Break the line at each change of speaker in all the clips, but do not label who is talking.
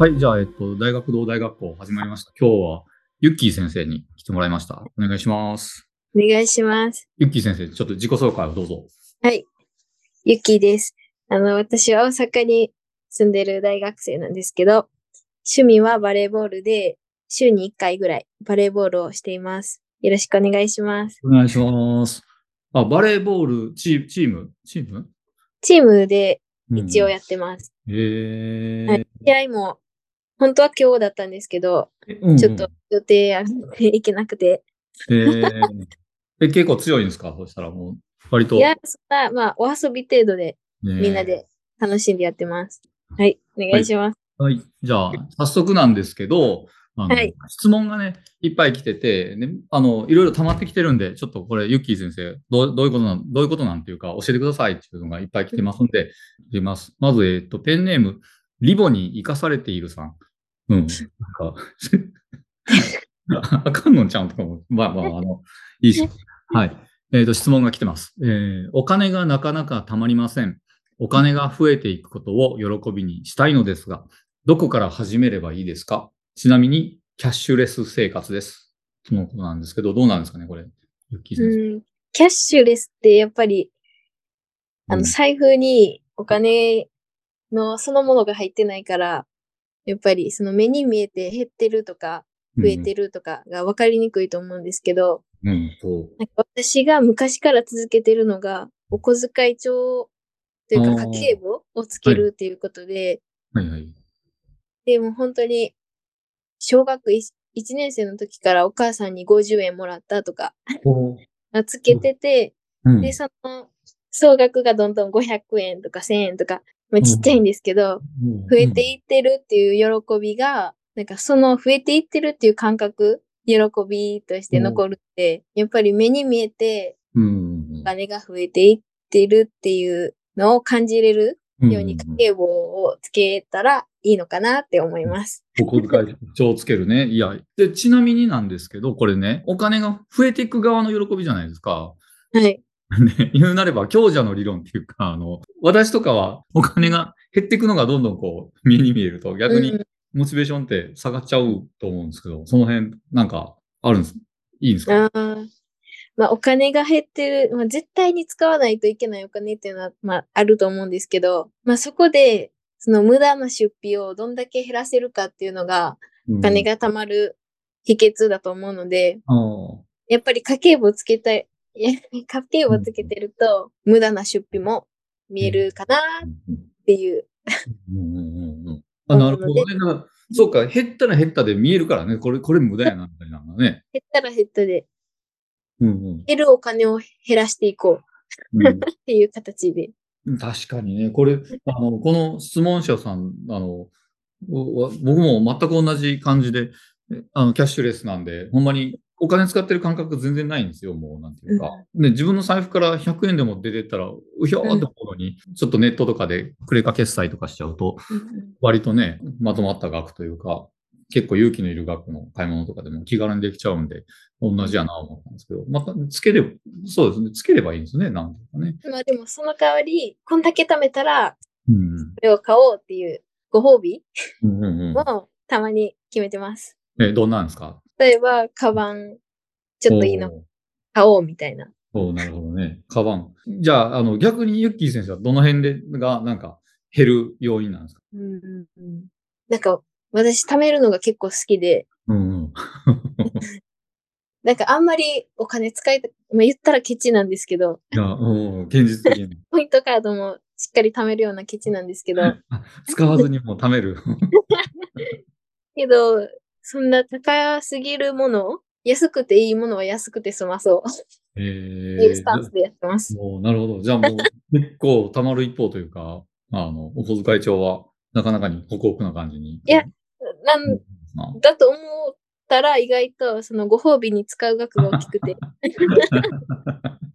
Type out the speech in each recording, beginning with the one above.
はい、じゃあ、えっと、大学同大学校始まりました。今日は、ユッキー先生に来てもらいました。お願いします。
お願いします。
ユッキー先生、ちょっと自己紹介をどうぞ。
はい。ゆきです。あの、私は大阪に住んでる大学生なんですけど、趣味はバレーボールで、週に1回ぐらいバレーボールをしています。よろしくお願いします。
お願いします。あ、バレーボールチーチーム？チーム？
チームで一応
や。
やってます。
へ
はい試合も、本当は今日だったんですけど、
ー。
ちょっと予定あっていけなくて。
うんうん。へーえ、結構強いんですか？そしたらもう、割と。
いや、そんな、まあ、お遊び程度で
ね
みんな。で楽しんでやってます。はい。お願いします。
はい。じゃあ、早速なんですけど、あの
はい
質問がね、いっぱい来てて、ね、あの、いろいろ溜まってきてるんで、ちょっとこれ、ユッキー先生、どうどういうことなん、どういうことなんていうか、教えてくださいっていうのがいっぱい来てますんで、言います。まず、えっと、ペンネーム、リボに生かされているさん。うん。なんか、あかんのんちゃうんとかも、まあまあ、あの、いいし。はい。えっ、と、質問が来てます。えーお金がなかなかたまりません。お金が増えていくことを喜びにしたいのですが、どこから始めればいいですか？ちなみに、キャッシュレス生活です。そのことなんですけど、どうなんですかね、これ。ユッキー先生。
うん、キャッシュレスってやっぱり、あ
うん
の、財布にお金のそのものが入ってないから、やっぱりその目に見えて減ってるとか、増えてるとかが分かりにくいと思うんですけど、
うん。
なんか私が昔から続けてるのが、お小遣い帳というか家計簿をつけるっていうことで、
はいはい。
でも本当に、小学 1, 年生の時からお母さんに50円もらったとか、
お
つけてて、
うん。
で、その、総額がどんどん500円とか1000円とか、まあ、ちっちゃいんですけど、増えていってるっていう喜びが、なんかその増えていってるっていう感覚、喜びとして残るって、やっぱり目に見えてお金が増えていってるっていうのを感じれる
うん。
ように家計簿をつけたらいいのかなって思います。
お小遣い帳をつけるね。いや、で、ちなみになんですけど、これね、お金が増えていく側の喜びじゃないですか。
はい。
ね、言うなれば強者の理論っていうか、あの、私とかはお金が減っていくのがどんどんこう、目に見えると、逆に
うん。
モチベーションって下がっちゃうと思うんですけど、その辺、なんか、あるんですいいんですか？
まあ、お金が減ってる、まあ、絶対に使わないといけないお金っていうのは、まあ、あると思うんですけど、まあ、そこで、その無駄な出費をどんだけ減らせるかっていうのが、お金。が貯まる秘訣だと思うので、
うんあ
やっぱり家計簿つけたい、いや家計簿つけてると、無駄な出費も見えるかな
あ
っていう。
うんうんうんうんあ、なるほどね。そうか、減ったら減ったで見えるからね。これ、これ無駄やな、みたいなね。
減ったら減ったで、
うん
減るお金を減らしていこう
うんうん
っていう形で。
確かにね、これ、あの、この質問者さん、あの、僕も全く同じ感じで、えあの、キャッシュレスなんで、ほんまにお金使ってる感覚全然ないんですよ、もう、なんていうか。で、自分の財布から100円でも出てったら、うひょーって思うのに、ちょっとネットとかでクレカ決済とかしちゃうと、割とね、まとまった額というか、結構勇気のいる額の買い物とかでも気軽にできちゃうんで、同じやなと思ったんですけど、また、つければ、そうですね、つければいいんですね、なんていうかね。
まあでもその代わり、こんだけ貯めたら、
うん。
これを買おうっていうご褒美
うんうんうん。
をたまに決めてます。
え、どんなんですか？
例えば、カバン、ちょっといいの買おうみたいな。
おーなるほどね。カバン。じゃあ、あの、逆にユッキー先生はどの辺で、が、なんか、減る要因なんですか？
うんうんうんなんか、私貯めるのが結構好きで、
うんうん。
なんかあんまりお金使いた、まあ、言ったらケチなんですけど、
いや、うん、現実的に。
ポイントカードもしっかり貯めるようなケチなんですけど、
使わずにもう貯める。
けど、そんな高すぎるもの、安くていいものは安くて済まそう
え
っていうスタンス
ー、
でやってます。
もう、なるほど。じゃあもう、結構貯まる一方というか、あの、お小遣い帳は、なかなかにホクホクな感じに。
いやな
うん
んだと思ったら意外とそのご褒美に使う額が大きくて、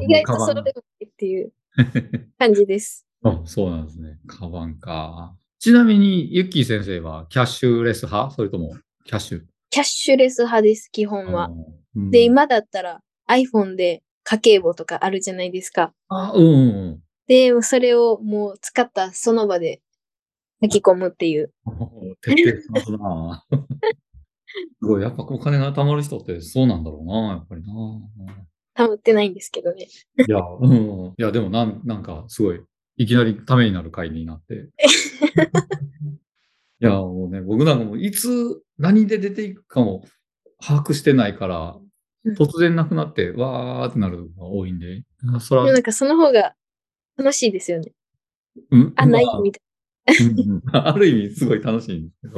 意外とそれでもいいっていう感じです。
あ、そうなんですね。カバンか。ちなみに、ユッキー先生はキャッシュレス派？それともキャッシュ？
キャッシュレス派です、基本は。
うん
で、今だったら iPhone で家計簿とかあるじゃないですか。
あ、うんうんうん。
で、それをもう使ったその場で書き込むっていう。
徹底してますな すごい、やっぱお金が貯まる人ってそうなんだろうな、やっぱりな。
貯まってないんですけどね。
いや、うん。いや、でもなん、なんか、すごい、いきなりためになる回になって。いや、もうね、僕なんかもういつ、何で出ていくかも把握してないから
うん、
突然なくなって、わーってなるのが多いんで、あそら
なん、かその方が楽しいですよね。
うん？
あ、ない？
まあ。
みた
うんうん ある意味すごい楽しいんですけど、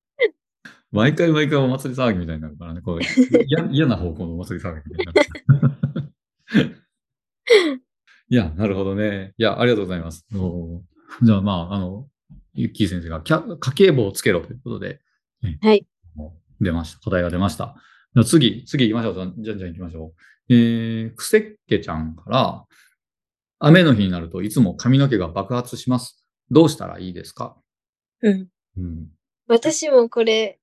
毎回毎回お祭り騒ぎみたいになるからね、こう嫌嫌な方向のお祭り騒ぎみたいになる。いや、なるほどね。いや、ありがとうございます。おじゃあ、まあ、あの、ゆっきー先生がキャ家計簿をつけろということで、ね
はい。
出ました。答えが出ました。じゃあ次、次行きましょう。じゃんじゃん行きましょう。えー、くせっけちゃんから、雨の日になるといつも髪の毛が爆発します。どうしたらいいですか？
い。うん。
うん。
私もこれ、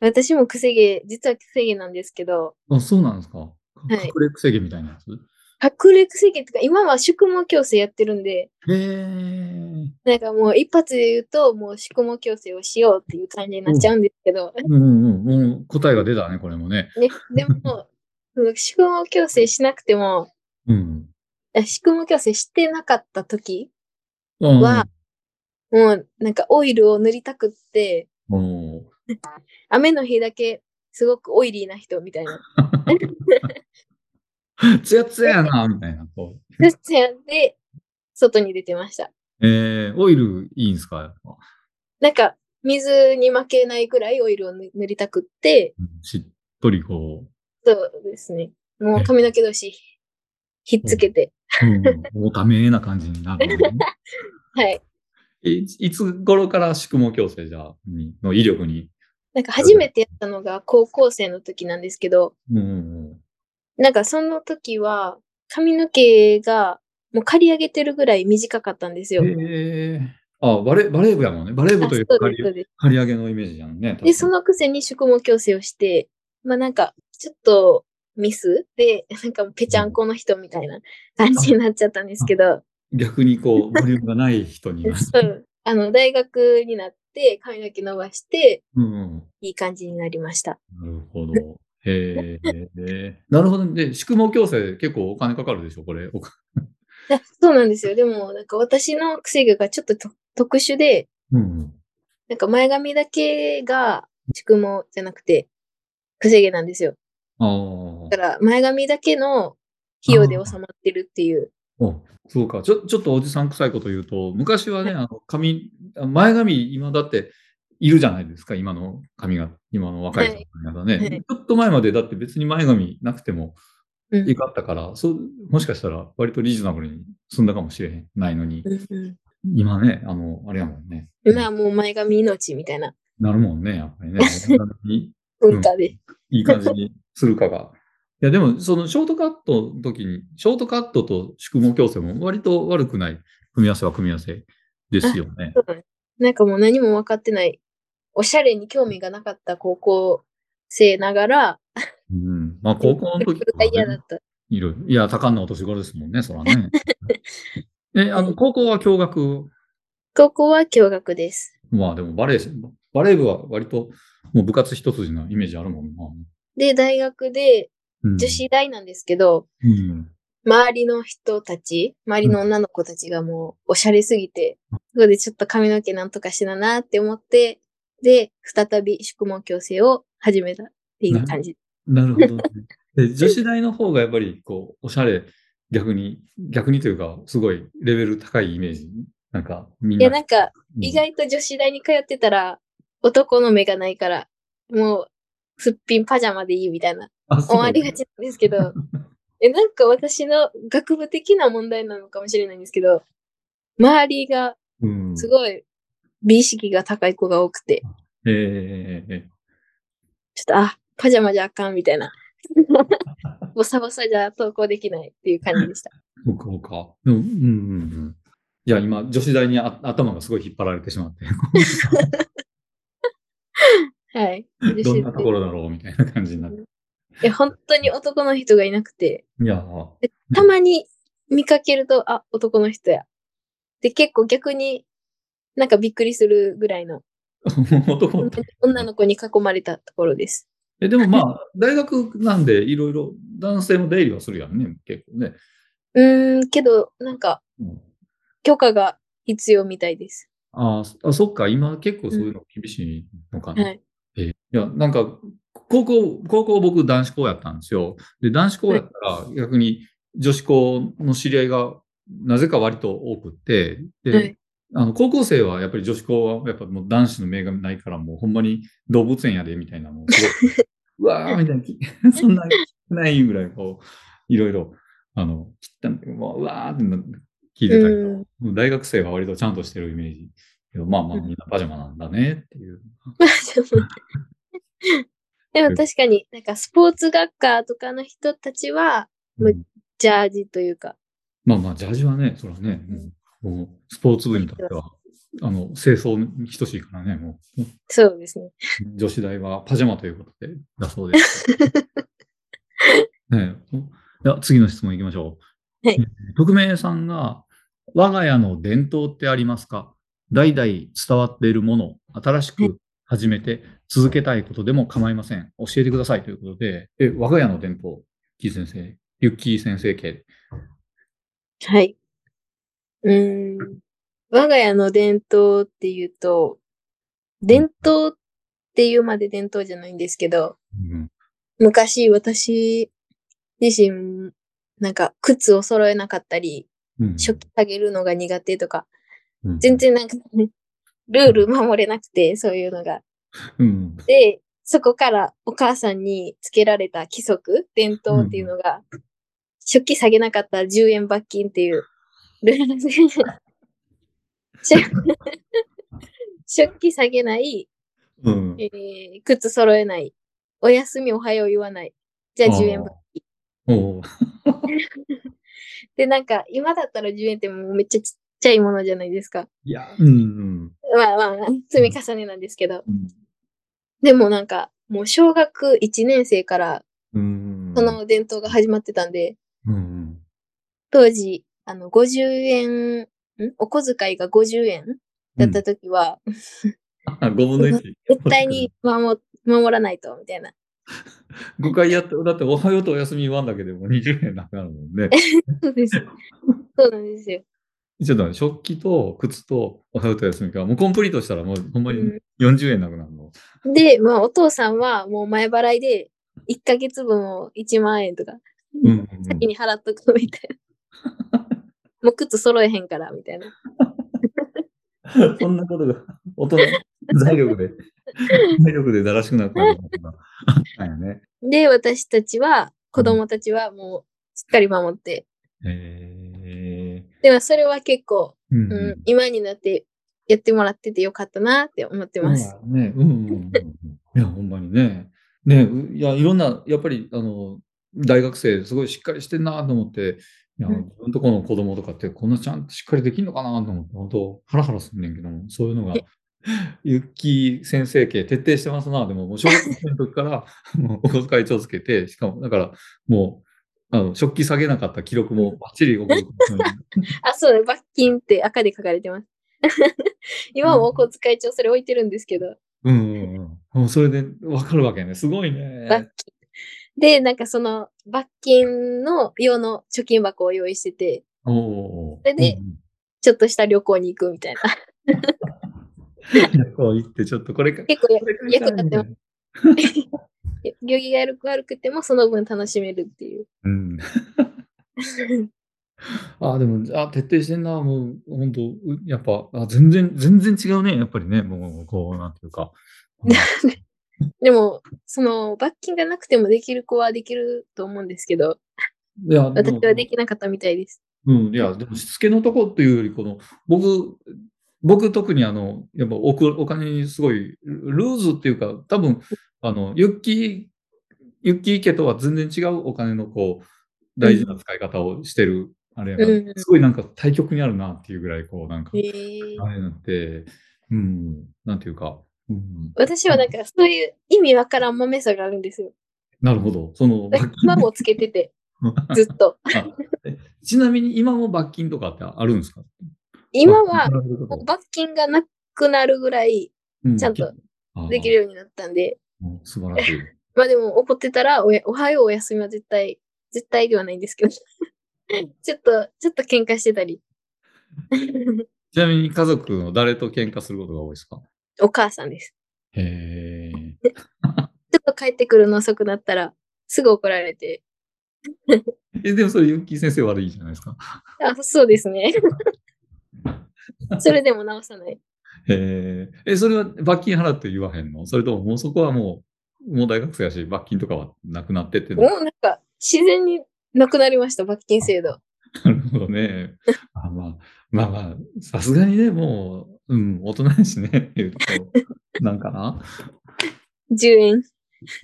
私もくせ毛、実はくせ毛なんですけど、
あ、そうなんですか？
い
隠れくせ毛みたいなやつ？
くせ毛ってか、今は宿毛矯正やってるんで。なんかもう一発で言うと、もう宿毛矯正をしようっていう感じになっちゃうんですけど、
うんうんうん。もう答えが出たね、これもね。
ね、でも、宿毛矯正しなくても、
うん。
あ宿毛矯正してなかった時
うん
は、もうなんかオイルを塗りたくって、
も
雨の日だけすごくオイリーな人みたいな。
う、つやつややな、みたいな。こう
で、外に出てました。
えー、オイルいいんですか？
なんか、水に負けないくらいオイルを塗塗りたくって、
うんしっとりこ
そうですね。もう髪の毛同士ひっつけて、
う、うん、おためな感じになるのね、
はい。
いいつ頃から宿毛矯正じゃにの威力に？
なんか初めてやったのが高校生の時なんですけど、
うんうん
なんかその時は髪の毛がもう刈り上げてるぐらい短かったんですよ。
あバレ、バレー部やもんね。バレー部
あ
というか刈り。刈り上げのイメージじゃんね。
で、そのくせに宿毛矯正をして、まあなんか、ちょっとミスで、なんかぺちゃんこの人みたいな感じになっちゃったんですけど、
逆にこう、ボリュームがない人に。
そう、あの、大学になって髪の毛伸ばして、
うんうん
いい感じになりました。
なるほど。へえ。なるほど。で、宿毛矯正結構お金かかるでしょ、これ。
そうなんですよ。でも、なんか私の癖毛がちょっとと特殊で、
うん。
なんか前髪だけが宿毛じゃなくて、癖毛なんですよ。
あ
だから、前髪だけの費用で収まってるっていう。
そうか。ちょ、ちょっとおじさん臭いこと言うと、昔はね、あの、髪、前髪、今だって、いるじゃないですか、今の髪が、今の若いね、
はいはい
ちょっと前までだって別に前髪なくても
うん
よかったから、そう、もしかしたら割とリーズナブルに済んだかもしれないのに、
うんうん
今ね、あの、あれやもんね。
今はもう前髪命みたいな
なるもんね、やっぱりね。い
文化で。
い感じにするかが。いや、でも、そのショートカットの時に、ショートカットと宿毛矯正も割と悪くない組み合わせは組み合わせですよね。
なんかもう何も分かってない。おしゃれに興味がなかった高校生ながら、
うん。まあ、高校の時とか、
が嫌だっ
ね、
た。
いる。いや、多感なお年頃ですもんね、そらね。え、あの、高校は共学
高校は共学です。
まあ、でもバレー、バレー部は割ともう部活一筋のイメージあるもんな。
で、大学で
うん
女子大なんですけど、
うん。
周りの人たち、周りの女の子たちがもうおしゃれすぎて、そこでちょっと髪の毛なんとかしななって思って、で、再び宿毛矯正を始めたっていう感じ。
なるほど、ね。で女子大の方がやっぱり、こう、おしゃれ、逆に、逆にというか、すごいレベル高いイメージ。なんか、みんな。
いや、なんか、
うん
意外と女子大に通ってたら、男の目がないから、もう、すっぴんパジャマでいいみたいな、思われがちなんですけど、え、なんか私の学部的な問題なのかもしれないんですけど、周りが
うん。
すごい美意識が高い子が多くて、
ええええ
ちょっと、あ、パジャマじゃあかんみたいな。ボサボサじゃ投稿できないっていう感じでした。
そうか、そうか。うん、うん、うんうん。いや、今、女子大にあ頭がすごい引っ張られてしまって、
はい。
どんなところだろうみたいな感じになって。
え、本当に男の人がいなくて、
いや、
でたまに見かけると、あ、男の人や。で、結構逆に、なんかびっくりするぐらいの 女の子に囲まれたところです。
えでもまあ、大学なんでいろいろ男性も出入りはするやんね、結構ね。
うーん、けど、なんか
うん
許可が必要みたいです。
ああ、そっか、今結構そういうの厳しいのかな。
はい。
えいや、なんか、高校、高校僕男子校やったんですよ。で、男子校やったら逆に女子校の知り合いがなぜか割と多くって、で、
はい
あの、高校生はやっぱり女子校はやっぱもう男子の目がないからもうほんまに動物園やでみたいなもう うわーみたいなき、そんなないぐらいこう、いろいろ、あの、切ったんだけど、もううわーってな聞いてたけど、大学生は割とちゃんとしてるイメージ。けど、まあまあ
うん
みんなパジャマなんだねっていう。
でも確かになんかスポーツ学科とかの人たちは
うん。
むジャージというか、
まあまあ、ジャージはね、それはね、もうもうスポーツ部にとっては、あの、清掃に等しいからね、もう、
そうですね。
女子大はパジャマということで、だそうです。ねえでは次の質問いきましょう。
はい
匿名さんが、我が家の伝統ってありますか？代々伝わっているもの、新しく始めて続けたいことでも構いません。教えてくださいということで、え、我が家の伝統、キー先生、ユッキー先生系。
はい。うーん。我が家の伝統っていうと、伝統っていうまで伝統じゃないんですけど、
うん
昔私自身、なんか靴を揃えなかったり、
うん
食器下げるのが苦手とか、
うん
全然なんか、ね、ルール守れなくて、そういうのが。
うん。
で、そこからお母さんにつけられた規則、伝統っていうのが、食器下げなかったら10円罰金っていうルールで、食食器下げない、
うん。
えー靴揃えない、お休みおはよう言わない、じゃあ10円罰金。
おう
で、なんか今だったら10円ってもうめっちゃちっちゃいものじゃないですか。
いや、うんうん。
まあまあ、積み重ねなんですけど。
うん
でもなんか、もう小学1年生から。その伝統が始まってたんで、
うん。
当時、あの、50円、ん？お小遣いが50円だった時は、
あ、5分の1。
絶対に守守らないと、みたいな。
5回やって、だっておはようとお休み言わんだけでも20円なくなるもんね。
そうです。そうなんですよ。
ちょっと食器と靴とおはようとお休みか、もうコンプリートしたらもうほんまに
う
40円なくなるの。
んで、まあ、お父さんはもう前払いで1ヶ月分を1万円とか、
うんうんうん
先に払っとくみたいな。もう靴揃えへんから、みたいな。
そんなことが、大人、財力で、財力でだらしくなったのがあったんやね。
で、私たちは、子供たちはもうしっかり守って。
へ
でもそれは結構、
ーうん
うん、今になってやってもらっててよかったなって思ってます。
ね。うんうん。いや、ほんまにね。ね、ういや、いろんな、やっぱり、あの、大学生、すごいしっかりしてんなと思って、いや、
うん
自分とこの子供とかって、こんなちゃんとしっかりできんのかなと思って、本当、ハラハラすんねんけども、そういうのが
え、
ゆっきー先生系徹底してますな。でも、もう小学生の時から、もうお小遣い帳つけて、しかも、だから、もう、あの、食器下げなかった記録もバッチリお小遣い帳に
あ、そうだ、罰金って赤で書かれてます。今もお小遣い帳それ置いてるんですけど、
うんうんうん。もうそれでわかるわけね。すごいね。
罰金。で、なんかその罰金の用の貯金箱を用意してて。それでちょっとした旅行に行くみたいな。
旅行行って、ちょっとこれか。
結構役立ってま
み
す。行儀が悪く悪くてもその分楽しめるっていう。
うん。あ、でも、あ、徹底してんな。もう、本当やっぱ、あ、全然、全然違うね。やっぱりね。もう、こう、なんていうか。
でも、その罰金がなくてもできる子はできると思うんですけど、
いや、で
私
も
はできなかったみたいです。
うん、いや、でも、しつけのとこっていうより、この、僕、僕特にあの、やっぱおくお金にすごい、ルーズっていうか、多分、あの、ユッキー、ユッキー家とは全然違うお金のこう、大事な使い方をしてる、あれやから、
うん。
すごいなんか対極にあるなっていうぐらい、こう、なんか、あれになって、うん、なんていうか、うん、
私はなんかそういう意味わからん豆さがあるんですよ。
なるほど。その、罰
今もつけてて、ずっと。
金ちなみに今も罰金とかってあるんですか？
今は罰金がなくなるぐらい
う
ちゃんとできるようになったんで、
うん素晴らしい。
まあでも怒ってたらおはようお休みは絶対、絶対ではないんですけど、ちょっと、ちょっと喧嘩してたり。
ちなみに家族の誰と喧嘩することが多いですか？
お母さんです。
へえ。
ちょっと帰ってくるの遅くなったら、すぐ怒られて、
え、でもそれ、ユッキー先生悪いじゃないですか。
あ、そうですね。それでも直さない。
へえ。え、それは罰金払って言わへんの？それとももうそこはもう、もう大学生やし、罰金とかはなくなってって
もうなんか、自然になくなりました、罰金制度。
なるほどね。あまあ、まあまあ、さすがにね、もう、うん、大人やしね、言うと、なんかな
？10円。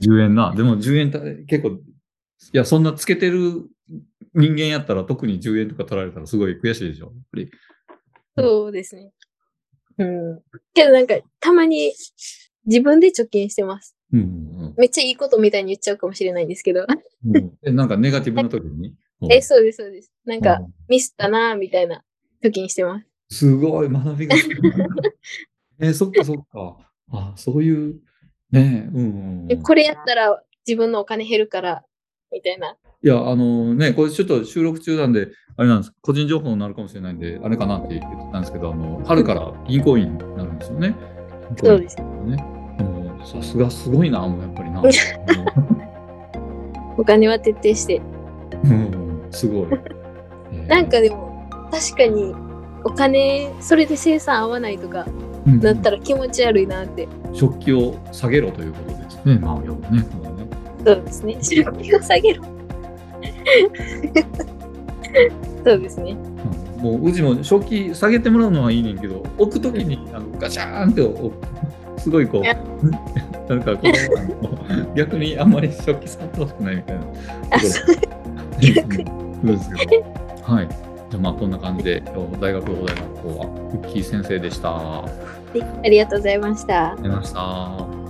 10円な。でも10円た結構、いや、そんなつけてる人間やったら特に10円とか取られたらすごい悔しいでしょ。やっぱり。
そうですね。うん。けどなんか、たまに自分で貯金してます。
うんうん
めっちゃいいことみたいに言っちゃうかもしれないんですけど。
うんうんえなんかネガティブな時に？
え、そうです、そうです。なんか、
うん
ミスったな、みたいな貯金してます。
すごい学びが。え、そっかそっか。あ、そういう、ねうんうん
これやったら自分のお金減るから、みたいな。
いや、あのね、これちょっと収録中なんで、あれなんです、個人情報になるかもしれないんで、あれかなって言ってたんですけど、あの春から銀行員になるんですよね。
そうです。
ね。さすがすごいな、もうやっぱりな。
お金は徹底して。
うん、すごい。えー
なんかでも、確かに、お金、それで生産合わないとか、
うん
なったら気持ち悪いなって。
食器を下げろということですね。まあ、要はね。
そうですね。出費を下げろ。そうですね。
うんもううちも食器下げてもらうのはいいねんけど、置くときにあのガチャーンって置くすごいこうなんか子供さんも逆にあんまり食器触ってほしくないみたいな。
そう
ですけど。はい。じゃあまあこんな感じで、今日大学大大学校は、ウッキー先生でした。
ありがとうございました。
りがとうございました。